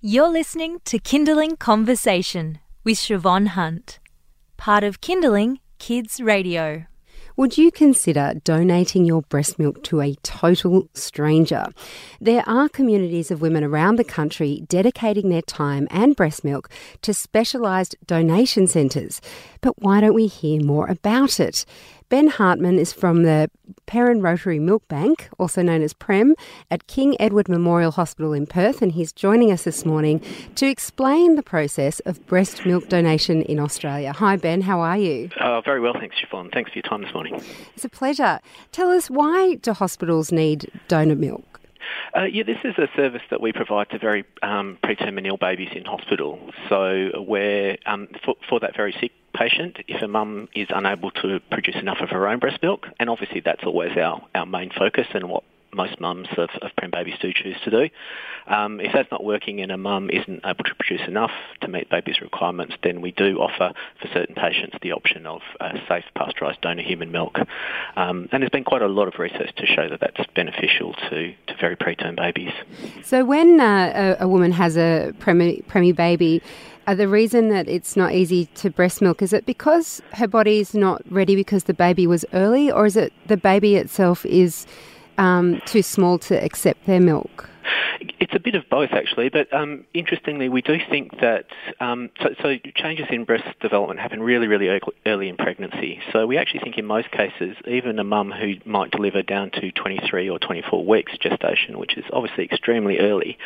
You're listening to Kinderling Conversation with Siobhan Hunt, part of Kinderling Kids Radio. Would you consider donating your breast milk to a total stranger? There are communities of women around the country dedicating their time and breast milk to specialised donation centres. But why don't we hear more about it? Ben Hartmann is from the Perron Rotary Milk Bank, also known as PREM, at King Edward Memorial Hospital in Perth, and he's joining us this morning to explain the process of breast milk donation in Australia. Hi, Ben, how are you? Uh, very well, thanks, Siobhan. Thanks for your time this morning. It's a pleasure. Tell us, why do hospitals need donor milk? Uh, yeah, this is a service that we provide to very um, preterm and ill babies in hospital. So where um, for, for, that very sick patient, if a mum is unable to produce enough of her own breast milk, and obviously that's always our, our main focus and what most mums of, of prem babies do choose to do. Um, if that's not working and a mum isn't able to produce enough to meet baby's requirements, then we do offer for certain patients the option of uh, safe pasteurised donor human milk. Um, and there's been quite a lot of research to show that that's beneficial to, to very preterm babies. So when uh, a, a, woman has a premi, baby, uh, the reason that it's not easy to breast milk is it because her body is not ready because the baby was early, or is it the baby itself is um, too small to accept their milk? It's a bit of both, actually. But um, interestingly, we do think that um, so, so, changes in breast development happen really, really early in pregnancy. So we actually think in most cases, even a mum who might deliver down to 23 or 24 weeks gestation, which is obviously extremely early,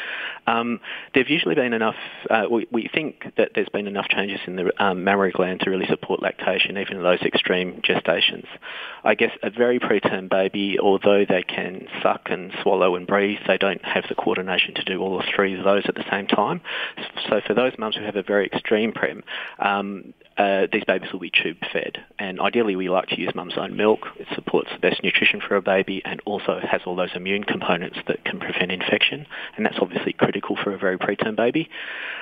um, there've usually been enough. Uh, we, we, think that there's been enough changes in the um, mammary gland to really support lactation, even in those extreme gestations. I guess a very preterm baby, although they can suck and swallow and breathe, they don't have the coordination to do all the three of those at the same time. So for those mums who have a very extreme prem, um, uh, these babies will be tube fed. And ideally, we like to use mum's own milk. It supports the best nutrition for a baby and also has all those immune components that can prevent infection. And that's obviously critical for a very preterm baby.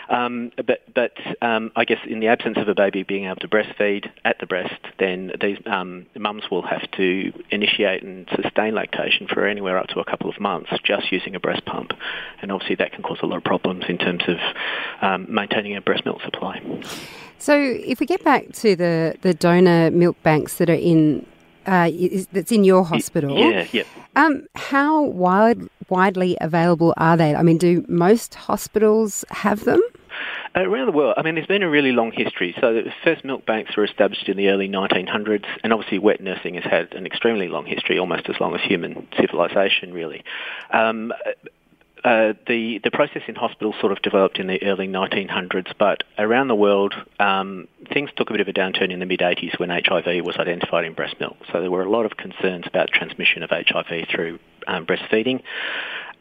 Um, but but um, I guess in the absence of a baby being able to breastfeed at the breast, then these um, mums will have to initiate and sustain lactation for anywhere up to a couple of months just using a breast pump. And obviously, that can cause a lot of problems in terms of um, maintaining a breast milk supply. So, if we get back to the, the donor milk banks that are in uh, is, that's in your hospital, yeah, yeah. Um, how wide, widely available are they? I mean, do most hospitals have them? Around the world, I mean, there's been a really long history. So the first milk banks were established in the early 1900s, and obviously wet nursing has had an extremely long history, almost as long as human civilization, really. Um, uh, the the process in hospitals sort of developed in the early 1900s, but around the world, um, things took a bit of a downturn in the mid 80s when HIV was identified in breast milk. So there were a lot of concerns about transmission of HIV through um, breastfeeding.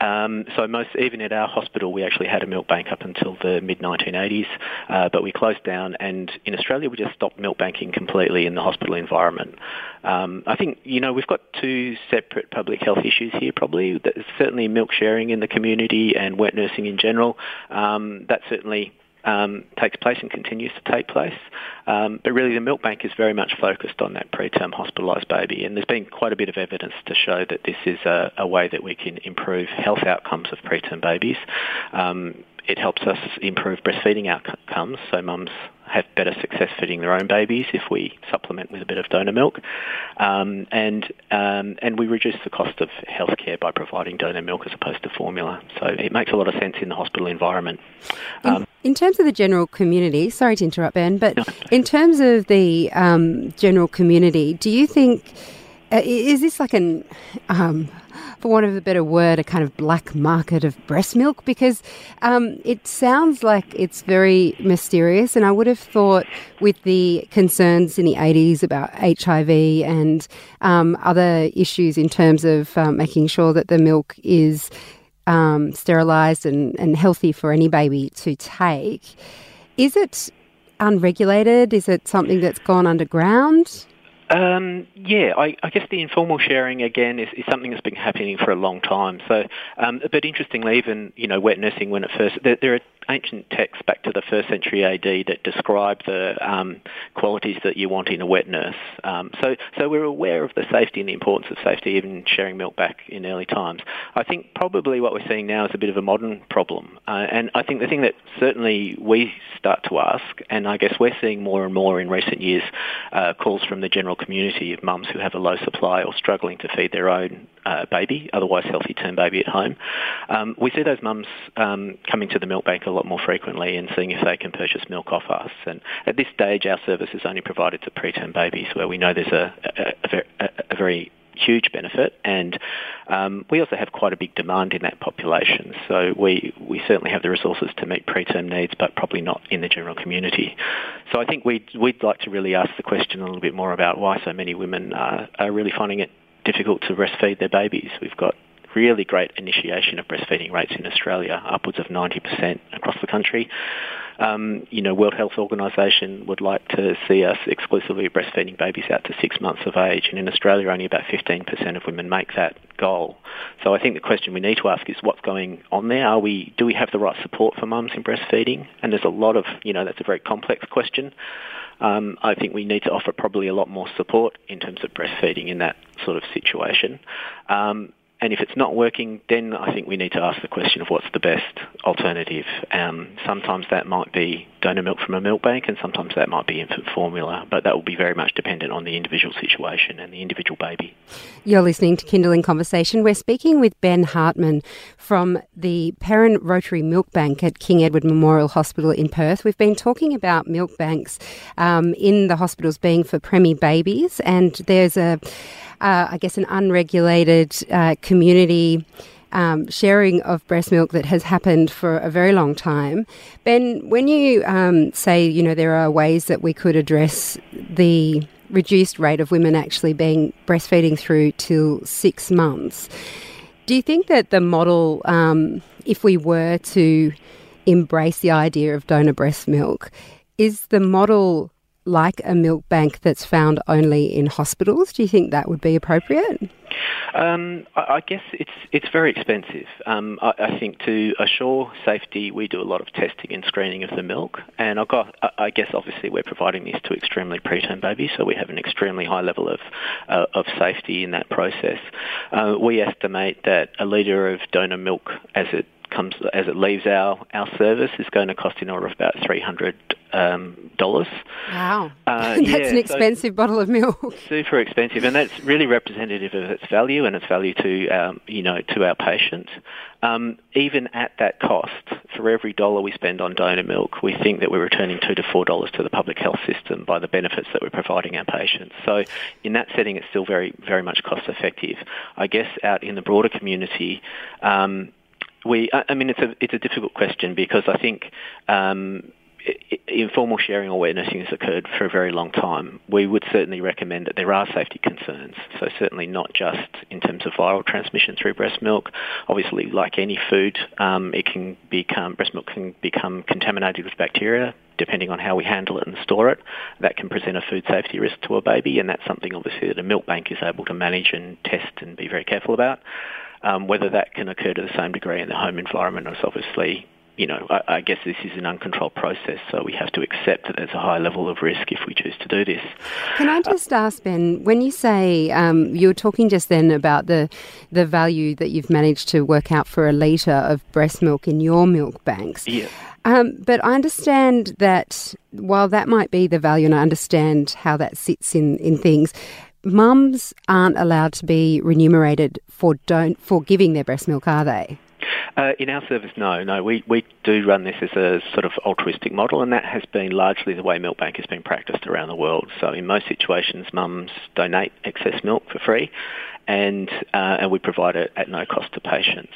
Um, so most, even at our hospital, we actually had a milk bank up until the mid 1980s, uh, but we closed down. And in Australia, we just stopped milk banking completely in the hospital environment. Um, I think you know we've got two separate public health issues here. Probably There's certainly milk sharing in the community and wet nursing in general. Um, that certainly um, takes place and continues to take place. Um, but really, the milk bank is very much focused on that preterm hospitalised baby, and there's been quite a bit of evidence to show that this is a, a way that we can improve health outcomes of preterm babies. Um, it helps us improve breastfeeding outcomes, so mums have better success feeding their own babies if we supplement with a bit of donor milk, um, and um, and we reduce the cost of healthcare by providing donor milk as opposed to formula. So it makes a lot of sense in the hospital environment. Um, in terms of the general community, sorry to interrupt, Ben, but in terms of the um, general community, do you think uh, is this like an um, for want of a better word, a kind of black market of breast milk? Because um, it sounds like it's very mysterious. And I would have thought, with the concerns in the 80s about HIV and um, other issues in terms of um, making sure that the milk is um, sterilised and, and healthy for any baby to take, is it unregulated? Is it something that's gone underground? Um, yeah, I, I, guess the informal sharing again is, is, something that's been happening for a long time. So, um, but interestingly, even you know, wet nursing when it first there, there, are ancient texts back to the first century AD that describe the um, qualities that you want in a wet nurse. Um, so, so we're aware of the safety and the importance of safety, even sharing milk back in early times. I think probably what we're seeing now is a bit of a modern problem, uh, and I think the thing that certainly we start to ask, and I guess we're seeing more and more in recent years, uh, calls from the general community of mums who have a low supply or struggling to feed their own uh, baby, otherwise healthy term baby at home. Um, we see those mums um, coming to the milk bank a lot more frequently and seeing if they can purchase milk off us. And at this stage, our service is only provided to preterm babies, where we know there's a, a, a, a very huge benefit, and um, we also have quite a big demand in that population. So we, we certainly have the resources to meet preterm needs, but probably not in the general community. So I think we'd, we'd like to really ask the question a little bit more about why so many women uh, are really finding it difficult to breastfeed their babies. We've got really great initiation of breastfeeding rates in Australia, upwards of 90% across the country. Um, you know, World Health Organization would like to see us exclusively breastfeeding babies out to six months of age, and in Australia, only about 15% of women make that goal. So I think the question we need to ask is what's going on there? Are we, do we have the right support for mums in breastfeeding? And there's a lot of, you know, that's a very complex question. Um, I think we need to offer probably a lot more support in terms of breastfeeding in that sort of situation. Um, and if it's not working, then I think we need to ask the question of what's the best alternative. Um, sometimes that might be donor milk from a milk bank, and sometimes that might be infant formula, but that will be very much dependent on the individual situation and the individual baby. You're listening to Kinderling Conversation. We're speaking with Ben Hartmann from the Perron Rotary Milk Bank at King Edward Memorial Hospital in Perth. We've been talking about milk banks um, in the hospitals being for preemie babies, and there's a uh, I guess, an unregulated uh, community um, sharing of breast milk that has happened for a very long time. Ben, when you um, say, you know, there are ways that we could address the reduced rate of women actually being breastfeeding through till six months, do you think that the model, um, if we were to embrace the idea of donor breast milk, is the model like a milk bank that's found only in hospitals? Do you think that would be appropriate? Um, I, guess it's it's very expensive. Um, I, I, think to assure safety, we do a lot of testing and screening of the milk, and I got I guess obviously we're providing this to extremely preterm babies, so we have an extremely high level of uh, of safety in that process. Uh, we estimate that a litre of donor milk, as it comes as it leaves our, our service is going to cost in order of about three hundred um, dollars. Wow, uh, that's yeah, an expensive so bottle of milk. Super expensive, and that's really representative of its value and its value to um, you know to our patients. Um, even at that cost, for every dollar we spend on donor milk, we think that we're returning two to four dollars to the public health system by the benefits that we're providing our patients. So, in that setting, it's still very very much cost effective. I guess out in the broader community. Um, we, I mean, it's a it's a difficult question because I think um, informal sharing or wet has occurred for a very long time. We would certainly recommend that there are safety concerns. So certainly not just in terms of viral transmission through breast milk. Obviously, like any food, um, it can become breast milk can become contaminated with bacteria depending on how we handle it and store it. That can present a food safety risk to a baby, and that's something obviously that a milk bank is able to manage and test and be very careful about. Um, whether that can occur to the same degree in the home environment is obviously you know, I, I, guess this is an uncontrolled process, so we have to accept that there's a high level of risk if we choose to do this. Can I just uh, ask, Ben, when you say um, you were talking just then about the the value that you've managed to work out for a litre of breast milk in your milk banks? Yeah. Um, but I understand that while that might be the value, and I understand how that sits in, in things, mums aren't allowed to be remunerated for don't for giving their breast milk, are they? Uh, in our service, no, no. We, we do run this as a sort of altruistic model, and that has been largely the way milk bank has been practiced around the world. So in most situations, mums donate excess milk for free, and uh, and we provide it at no cost to patients.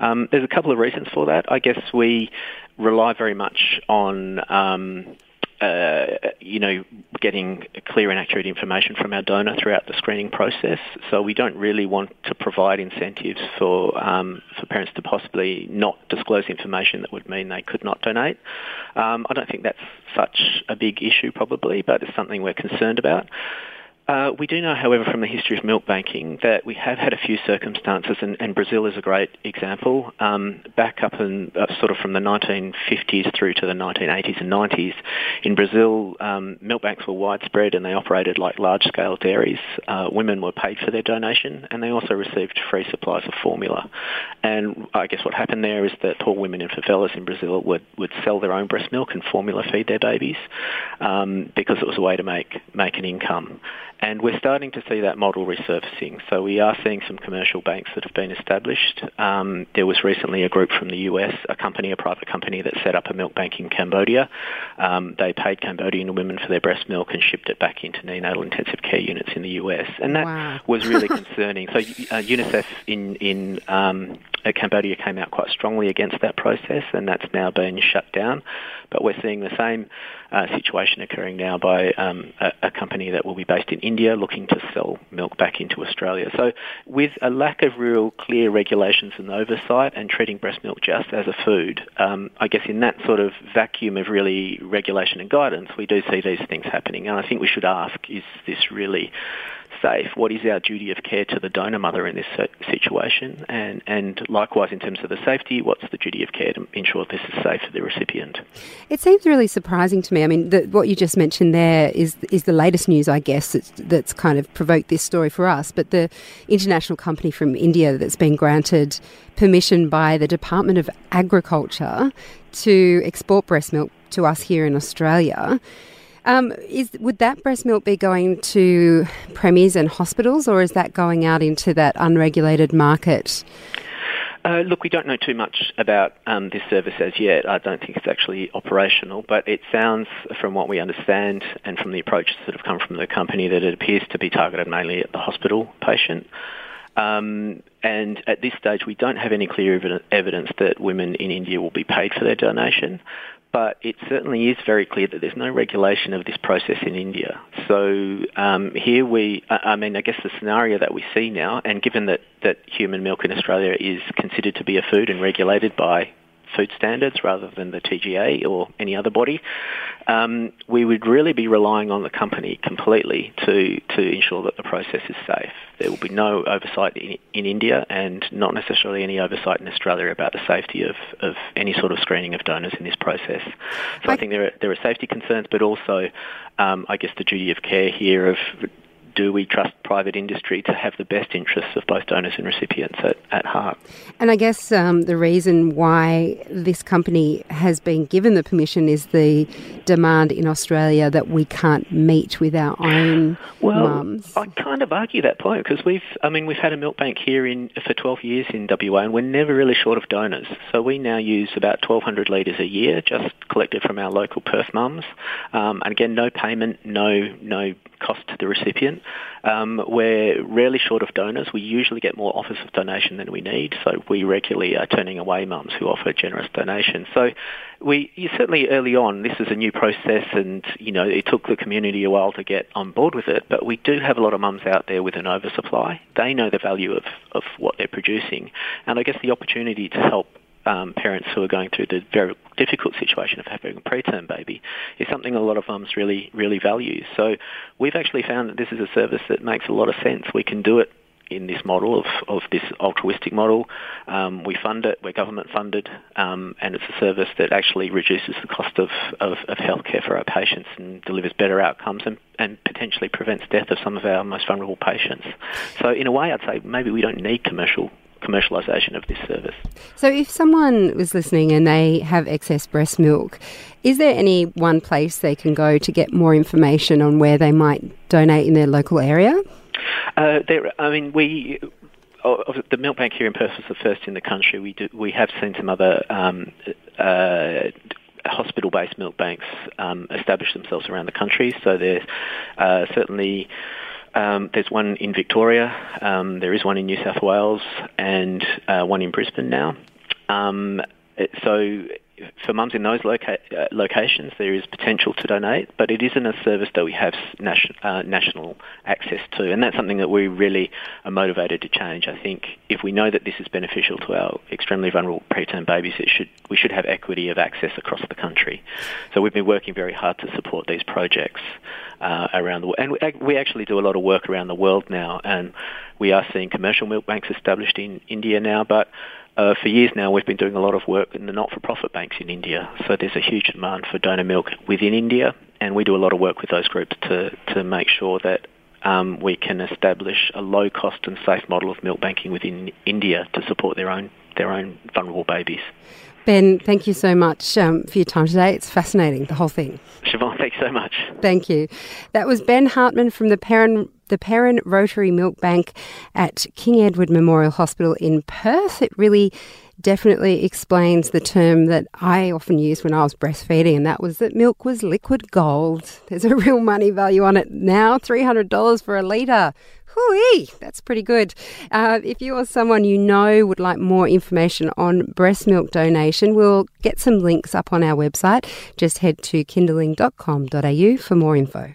Um, there's a couple of reasons for that. I guess we rely very much on um, uh, you know, getting clear and accurate information from our donor throughout the screening process. So we don't really want to provide incentives for um, for parents to possibly not disclose information that would mean they could not donate. Um, I don't think that's such a big issue probably, but it's something we're concerned about. Uh, we do know, however, from the history of milk banking that we have had a few circumstances, and, and Brazil is a great example. Um, back up in uh, sort of from the 1950s through to the 1980s and 90s, in Brazil, um, milk banks were widespread and they operated like large-scale dairies. Uh, women were paid for their donation, and they also received free supplies of formula. And I guess what happened there is that poor women in favelas in Brazil would, would sell their own breast milk and formula feed their babies um, because it was a way to make make an income. And we're starting to see that model resurfacing. So we are seeing some commercial banks that have been established. Um, there was recently a group from the US, a company, a private company that set up a milk bank in Cambodia. Um, they paid Cambodian women for their breast milk and shipped it back into neonatal intensive care units in the US. And that wow. was really concerning. So uh, UNICEF in, in um, Cambodia came out quite strongly against that process, and that's now been shut down. But we're seeing the same uh, situation occurring now by um, a, a, company that will be based in India looking to sell milk back into Australia. So, with a lack of real clear regulations and oversight and treating breast milk just as a food, um, I guess in that sort of vacuum of really regulation and guidance, we do see these things happening. And I think we should ask: Is this really safe? What is our duty of care to the donor mother in this situation? And, and likewise, in terms of the safety, what's the duty of care to ensure this is safe for the recipient? It seems really surprising to me. I mean, the, what you just mentioned there is is the latest news, I guess, that's, that's kind of provoked this story for us. But the international company from India that's been granted permission by the Department of Agriculture to export breast milk to us here in Australia um, is would that breast milk be going to preemies and hospitals, or is that going out into that unregulated market? Uh, look, we don't know too much about um, this service as yet. I don't think it's actually operational, but it sounds, from what we understand and from the approaches that have come from the company, that it appears to be targeted mainly at the hospital patient. Um, and at this stage, we don't have any clear evidence that women in India will be paid for their donation but it certainly is very clear that there's no regulation of this process in India. So um, here we, I mean, I guess the scenario that we see now, and given that, that human milk in Australia is considered to be a food and regulated by food standards rather than the TGA or any other body, um, we would really be relying on the company completely to, to ensure that the process is safe. There will be no oversight in, in India and not necessarily any oversight in Australia about the safety of, of any sort of screening of donors in this process. So I, I think there are, there are safety concerns, but also, um, I guess, the duty of care here of do we trust private industry to have the best interests of both donors and recipients at, at heart? And I guess um, the reason why this company has been given the permission is the demand in Australia that we can't meet with our own well, mums. I kind of argue that point because we've, I mean, we've had a milk bank here in for 12 years in WA, and we're never really short of donors. So we now use about 1,200 litres a year, just collected from our local Perth mums. Um, and again, no payment, no no cost to the recipient. Um, we're rarely short of donors. We usually get more offers of donation than we need, so we regularly are turning away mums who offer generous donations. So we certainly early on, this is a new process, and you know it took the community a while to get on board with it. But we do have a lot of mums out there with an oversupply. They know the value of, of what they're producing, and I guess the opportunity to help um, parents who are going through the very difficult situation of having a preterm baby is something a lot of mums really, really value. So we've actually found that this is a service that makes a lot of sense. We can do it in this model of, of this altruistic model. Um, we fund it, we're government funded, um, and it's a service that actually reduces the cost of, of, of healthcare for our patients and delivers better outcomes and, and potentially prevents death of some of our most vulnerable patients. So in a way, I'd say maybe we don't need commercial commercialisation of this service. So, if someone was listening and they have excess breast milk, is there any one place they can go to get more information on where they might donate in their local area? Uh, there, I mean, we the milk bank here in Perth was the first in the country. We do, we have seen some other um, uh, hospital-based milk banks um, establish themselves around the country. So there's uh, certainly um, there's one in Victoria, um, there is one in New South Wales, and uh, one in Brisbane now. Um, so for mums in those loca- uh, locations, there is potential to donate, but it isn't a service that we have nation, uh, national access to, and that's something that we really are motivated to change. I think if we know that this is beneficial to our extremely vulnerable preterm babies, it should we should have equity of access across the country. So we've been working very hard to support these projects uh, around the world, and we actually do a lot of work around the world now, and we are seeing commercial milk banks established in India now, but uh, for years now, we've been doing a lot of work in the not-for-profit banks in India. So there's a huge demand for donor milk within India, and we do a lot of work with those groups to, to make sure that um, we can establish a low-cost and safe model of milk banking within India to support their own their own vulnerable babies. Ben, thank you so much um, for your time today. It's fascinating, the whole thing. Siobhan, thanks so much. Thank you. That was Ben Hartmann from the Perron, the Perron Rotary Milk Bank at King Edward Memorial Hospital in Perth. It really definitely explains the term that I often used when I was breastfeeding, and that was that milk was liquid gold. There's a real money value on it now $300 for a litre. Hooey, that's pretty good. Uh, if you or someone you know would like more information on breast milk donation, we'll get some links up on our website. Just head to kinderling.com.au for more info.